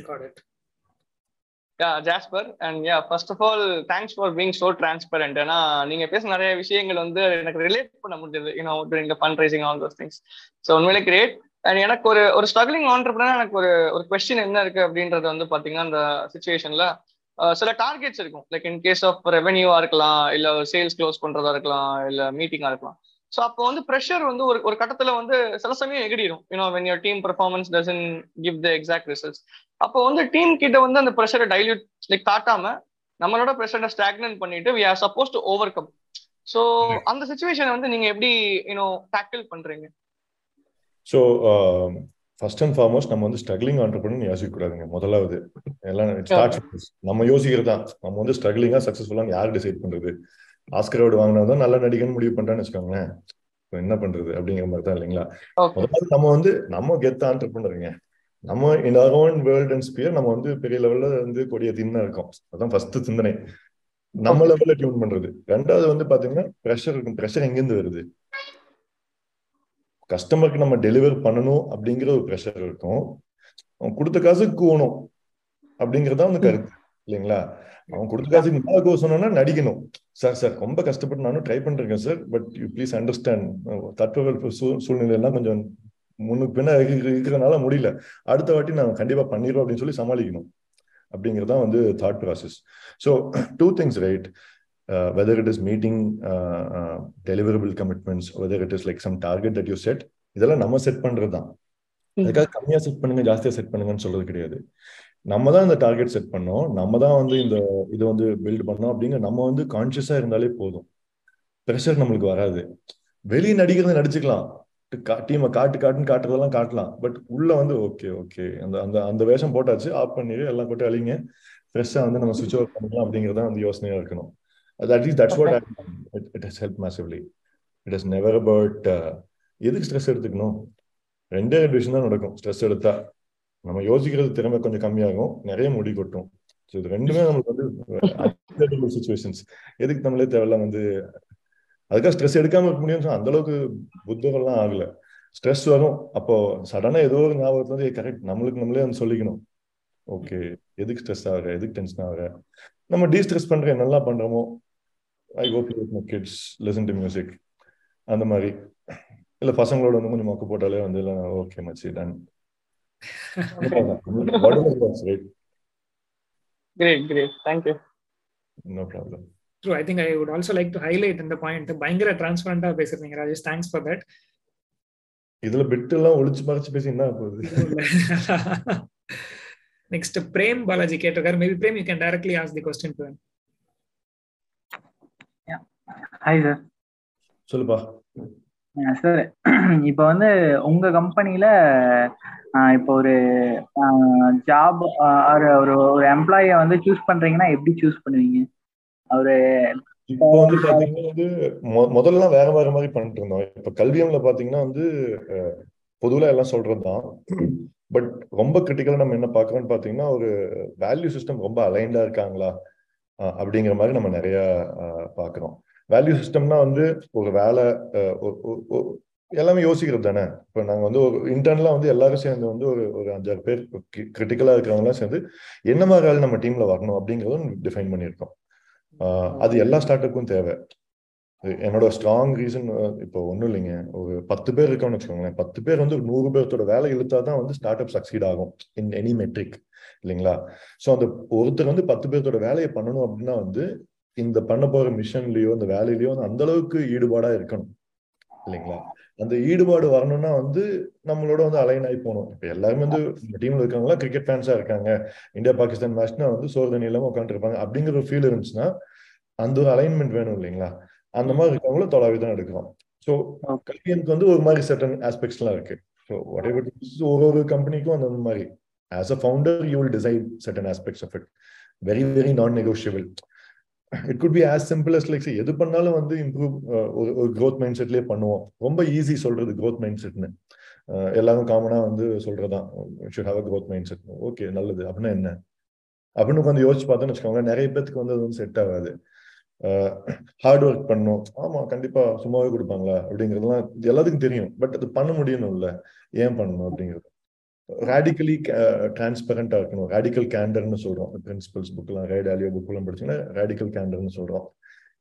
Speaker 1: Got it.
Speaker 3: Yeah Jasper and yeah first of all thanks for being so transparent ஏன்னா நீங்க பேச நிறைய விஷயங்கள் வந்து எனக்கு ரிலேட் பண்ண முடிஞ்சது you know during the fund raising all those things so உண்மையிலே கிரேட் அண்ட் எனக்கு ஒரு ஒரு ஸ்ட்ரகிளிங் ஆண்டர்பிரினர் எனக்கு ஒரு ஒரு கொஸ்டின் என்ன இருக்கு அப்படின்றது வந்து பாத்தீங்கன்னா அந்த சுச்சுவேஷன்ல சில டார்கெட்ஸ் இருக்கும். லைக் இன் கேஸ் ஆஃப் ரெவென்யூவா இருக்கலாம் இல்ல சேல்ஸ் க்ளோஸ் பண்றதா இருக்கலாம் இல்ல மீட்டிங்கா இருக்கலாம். ஸோ அப்போ வந்து ப்ரெஷர் வந்து ஒரு ஒரு கட்டத்துல வந்து சில சமயம் எகிடிடும் you know when your team performance doesn't give the exact results அப்போ வந்து டீம் கிட்ட வந்து அந்த ப்ரெஷரை டைல்யூட் லைக் காட்டாம நம்மளோட ப்ரெஷரை ஸ்டாக்னன் பண்ணிட்டு we are suppose to overcome so அந்த சுச்சுவேஷனை வந்து நீங்க எப்படி யூனோ டேக்கிள் பண்றீங்க?
Speaker 2: ஸோ ஃபர்ஸ்ட் அண்ட் ஃபார்மோஸ்ட் நம்ம வந்து ஸ்ட்ரகிளிங் யோசிக்க கூடாதுங்க முதலாவது எல்லாம் நம்ம யோசிக்கிறது? தான் நம்ம வந்து ஸ்ட்ரகிளிங்கா சக்சஸ்ஃபுல்லான்னு யார் டிசைட் பண்றது? ஆஸ்கர் அவார்டு வாங்கினதான் நல்ல நடிகன் முடிவு பண்றான்னு வச்சுக்கோங்களேன். என்ன பண்றது அப்படிங்கிற மாதிரி தான் இல்லைங்களா? நம்ம வந்து நம்ம கெத்த ஆண்டர்பனருங்க நம்ம in our own world and sphere நம்ம வந்து பெரிய லெவல்ல வந்து கொடிய தின்னா இருக்கோம். அதான் ஃபர்ஸ்ட் சிந்தனை. நம்ம லெவல்ல டியூன் பண்றது. ரெண்டாவது வந்து பாத்தீங்கன்னா ப்ரெஷர் இருக்கும். ப்ரெஷர் எங்கிருந்து வருது? கஸ்டமருக்கு நம்ம டெலிவர் பண்ணணும் அப்படிங்கிற ஒரு ப்ரெஷர் இருக்கும். கொடுத்த காசு கூணும் அப்படிங்கறத வந்து கருத்து. இல்லைங்களா? அவன் கொடுத்த காசுக்கு மேல கோ சொன்னா நடிக்கணும். சார் சார் ரொம்ப கஷ்டப்பட்டு நானும் ட்ரை பண்றேன் sir. But you please understand தட்பவெப்ப சூழ்நிலை எல்லாம் கொஞ்சம் முன்னுக்கு பின்ன இருக்கிறதுனால முடியல. அடுத்த வாட்டி நான் கண்டிப்பா பண்ணிடுவோம் அப்படின்னு சொல்லி சமாளிக்கணும். அப்படிங்கிறது தான் வந்து thought process so two things right whether it is meeting uh, uh, deliverable commitments, whether it is like some target that you set, இதெல்லாம் நம்ம செட் பண்றது தான் அதுக்காக கம்மியா செட் பண்ணுங்க ஜாஸ்தியா செட் பண்ணுங்கன்னு சொல்றது கிடையாது. நம்ம தான் இந்த டார்கெட் செட் பண்ணோம். நம்ம தான் வந்து இந்த இது வந்து பில்ட் பண்ணோம் அப்படிங்கிற நம்ம வந்து கான்சியஸா இருந்தாலே போதும். ப்ரெஷர் நம்மளுக்கு வராது. வெளியே நடிக்கிறத நடிச்சுக்கலாம். டீமை காட்டு காட்டுன்னு காட்டுறதெல்லாம் காட்டலாம். பட் உள்ள வந்து ஓகே ஓகே அந்த அந்த அந்த வேஷம் போட்டாச்சு. ஆஃப் பண்ணிடு. எல்லாம் போட்டு அழிங்க. ஃப்ரெஷ்ஷாக வந்து நம்ம சுவிச் ஆஃப் பண்ணலாம் அப்படிங்கிறத வந்து யோசனையா இருக்கணும். அது at least that's what it it has help massively it is never about எதுக்கு ஸ்ட்ரெஸ் எடுத்துக்கணும்? ரெண்டே ரெண்டு விஷயம் தான் நடக்கும். ஸ்ட்ரெஸ் எடுத்தா நம்ம யோசிக்கிறது திறமை கொஞ்சம் கம்மியாகும். நிறைய முடி கொட்டும். ஸோ இது ரெண்டுமே நம்மளுக்கு வந்து சுச்சுவேஷன்ஸ் எதுக்கு நம்மளே தேவையில்லாம் வந்து அதுக்காக ஸ்ட்ரெஸ் எடுக்காம இருக்க முடியும் அந்த அளவுக்கு புத்தகம்லாம் ஆகல. ஸ்ட்ரெஸ் வரும். அப்போ சடனா ஏதோ ஒரு ஞாபகத்துல வந்து கரெக்ட் நம்மளுக்கு நம்மளே வந்து சொல்லிக்கணும். ஓகே எதுக்கு ஸ்ட்ரெஸ் ஆகுற? எதுக்கு டென்ஷன் ஆகுற? நம்ம டீ ஸ்ட்ரெஸ் பண்ற நல்லா பண்றோமோ I go play my kids listen to music அந்த மாதிரி. இல்ல பசங்களோட வந்து கொஞ்சம் மொக்க போட்டாலே வந்து ஓகே மச்சி done
Speaker 3: great great thank you
Speaker 2: no problem
Speaker 1: true I think I would also like to highlight இந்த பாயிண்ட் பயங்கர டிரான்ஸ்பரண்டா பேசுறீங்க ராஜேஷ். தேங்க்ஸ் ஃபார் தட்
Speaker 2: இதுல பிட் எல்லாம் ஒளிச்சு மறைச்சு பேசி என்ன போகுது?
Speaker 1: நெக்ஸ்ட் பிரேம் பாலாஜி கேட்டிருக்காரு. Maybe Prem you can directly ask the question to
Speaker 4: hi sir
Speaker 2: சொல்லுப்பா.
Speaker 4: சார். இப்போ வந்து உங்க கம்பெனில இப்போ ஒரு ஜாப் ஒரு ஒரு எம்ப்ளாய வந்து சூஸ் பண்றீங்கன்னா எப்படி சூஸ் பண்ணுவீங்க? அவரு
Speaker 2: இப்போ வந்து பாத்தீங்கன்னா வந்து முதல்ல வேற வேற மாதிரி பண்ணிட்டு இருந்தோம். இப்ப கல்வியம்ல பாத்தீங்கன்னா வந்து பொதுவில் எல்லாம் சொல்றதுதான். பட் ரொம்ப கிரிட்டிக்கலா நம்ம என்ன பாக்குறோம்னு பாத்தீங்கன்னா ஒரு வேல்யூ சிஸ்டம் ரொம்ப அலைண்டா இருக்காங்களா அப்படிங்கிற மாதிரி நம்ம நிறைய பாக்குறோம். வேல்யூ சிஸ்டம்னா வந்து ஒரு வேலை எல்லாமே யோசிக்கிறது தானே? இப்போ நாங்கள் வந்து ஒரு இன்டர்னலாக வந்து எல்லாரும் சேர்ந்து வந்து ஒரு ஒரு அஞ்சாறு பேர் கிரிட்டிக்கலாக இருக்கிறவங்களாம் சேர்ந்து என்ன மாதிரி வேலை நம்ம டீமில் வரணும் அப்படிங்கிறதும் டிஃபைன் பண்ணியிருக்கோம். அது எல்லா ஸ்டார்ட்அப்புக்கும் தேவை. என்னோட ஸ்ட்ராங் ரீசன் இப்போ ஒன்றும் இல்லைங்க. ஒரு பத்து பேர் இருக்கோம்னு வச்சுக்கோங்களேன். பத்து பேர் வந்து ஒரு நூறு பேர்த்தோட வேலை இழுத்தா தான் வந்து ஸ்டார்ட் அப் சக்சீட் ஆகும் இன் எனி மெட்ரிக் இல்லைங்களா? ஸோ அந்த ஒருத்தர் வந்து பத்து பேர்த்தோட வேலையை பண்ணணும் அப்படின்னா வந்து இந்த பண்ண போற மிஷன்லயோ இந்த வேலையிலயோ அந்த அளவுக்கு ஈடுபாடா இருக்கணும். இல்லைங்களா? அந்த ஈடுபாடு வரணும்னா வந்து நம்மளோட வந்து அலைன் ஆகி போகணும். இப்ப எல்லாருமே வந்து டீம்ல இருக்காங்களா கிரிக்கெட் ஃபேன்ஸா இருக்காங்க. இந்தியா பாகிஸ்தான் மேட்ச்னா வந்து தண்ணி இல்லாம உட்காந்துருப்பாங்க அப்படிங்கிற ஒரு ஃபீல் இருந்துச்சுன்னா அந்த ஒரு அலைன்மெண்ட் வேணும் இல்லைங்களா? அந்த மாதிரி இருக்கவங்களும் தொலைவி தான் எடுக்கிறோம். ஸோ கல்வியனுக்கு வந்து ஒரு மாதிரி சர்டன் ஆஸ்பெக்ட்ஸ் எல்லாம் இருக்கு. ஸோ வாட் எவர் ஒரு ஒரு கம்பெனிக்கும் அந்த மாதிரி. As a founder you will decide certain aspects of it very very non negotiable it could be as simple as like எது பண்ணாலும் வந்து இம்ப்ரூவ் ஒரு ஒரு க்ரோத் மைண்ட் செட்லேயே பண்ணுவோம். ரொம்ப ஈஸி சொல்றது க்ரோத் மைண்ட் செட்னு எல்லாரும் காமனாக வந்து சொல்றதுதான். Should have a growth mindset okay நல்லது. அப்படின்னா என்ன? அப்படின்னு உட்காந்து யோசிச்சு பார்த்தோன்னு வச்சுக்கோங்க நிறைய பேத்துக்கு வந்து அது வந்து செட் ஆகாது. ஹார்ட் ஒர்க் பண்ணும் ஆமா கண்டிப்பா சும்மாவே கொடுப்பாங்களா? அப்படிங்கிறதுலாம் எல்லாத்துக்கும் தெரியும். பட் அது பண்ண முடியணும்ல. ஏன் பண்ணணும் அப்படிங்கிறது? ரேடிக்கலி டிரான்ஸ்பரண்டா uh, இருக்கணும். ரேடிக்கல் கேண்டர்னு சொல்கிறோம் பிரின்சிபல்ஸ் புக்லாம் ரைட் ஆலியோ புக்லாம் படிச்சீங்கன்னா ரேடிக்கல் கேண்டர்னு சொல்கிறோம்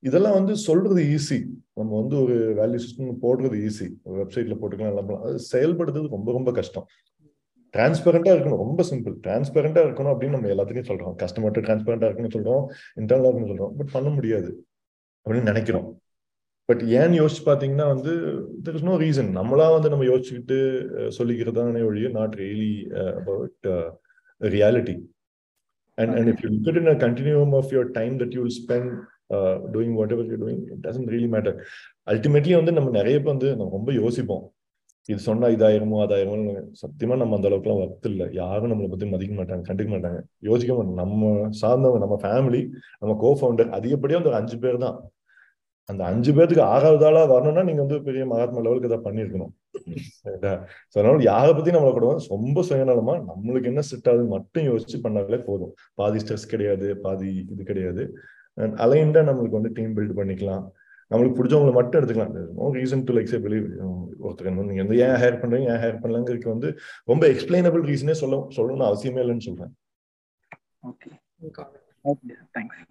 Speaker 2: இதெல்லாம் வந்து சொல்றது ஈஸி நம்ம வந்து ஒரு வேல்யூ சிஸ்டம் போடுறது ஈஸி வெப்சைட்ல போட்டுக்கலாம் எல்லாம் அது செயல்படுறது ரொம்ப ரொம்ப கஷ்டம். டிரான்ஸ்பெரண்டா இருக்கணும். ரொம்ப சிம்பிள் டிரான்ஸ்பெரண்டா இருக்கணும் அப்படின்னு நம்ம எல்லாத்துக்கும் சொல்றோம். கஸ்டமர்கிட்ட டிரான்ஸ்பெரண்டா இருக்குன்னு சொல்றோம். இன்டர்னலா இருக்குன்னு சொல்றோம். பட் பண்ண முடியாது அப்படின்னு நினைக்கிறோம். பட் ஏன் யோசிச்சு பாத்தீங்கன்னா வந்து தெர் இஸ் நோ ரீசன் நம்மளா வந்து நம்ம யோசிச்சுக்கிட்டு சொல்லிக்கிறதானே ஒழிய not really about reality and and if you look in a continuum of your time that you will spend doing whatever you doing it doesn't really matter ultimately வந்து நம்ம நிறைய பேர் வந்து நம்ம ரொம்ப யோசிப்போம். இது சொன்னா இதாயிருமோ அதாயிருமோ சத்தியமா நம்ம அந்த அளவுக்குலாம் வர்த்து இல்லை. யாரும் நம்மளை பத்தி மதிக்க மாட்டாங்க கண்டுக்க மாட்டாங்க. யோசிக்க மாட்டாங்க. நம்ம சார்ந்தவங்க நம்ம ஃபேமிலி நம்ம கோ ஃபவுண்டர் அதிகப்படியாக வந்து ஒரு அஞ்சு பேர் தான். அந்த அஞ்சு பேர்த்துக்கு ஆறாவது வரணும்னா நீங்க வந்து பெரிய மகாத்மா லெவலுக்கு இதை பண்ணிருக்கணும் அதனால யாரை பத்தி நம்மளை கூட ரொம்ப சுயநலமா நம்மளுக்கு என்ன செட் ஆகுது மட்டும் யோசிச்சு பண்ணாலே போதும். பாதி ஸ்ட்ரெஸ் கிடையாது பாதி இது கிடையாது. அலைண்டா நம்மளுக்கு வந்து டீம் பில்ட் பண்ணிக்கலாம். நம்மளுக்கு பிடிச்சவங்களை மட்டும் எடுத்துக்கலாம். No reason to like say believe ஒருத்தர் நீங்க வந்து ஏன் ஹேர் பண்றீங்க ஏன் ஹேர் பண்ணலங்கிறதுக்கு வந்து ரொம்ப எக்ஸ்பிளைனபிள் ரீசனே சொல்ல சொல்லணும்னு அவசியமே இல்லைன்னு சொல்றேன்.
Speaker 4: Okay thanks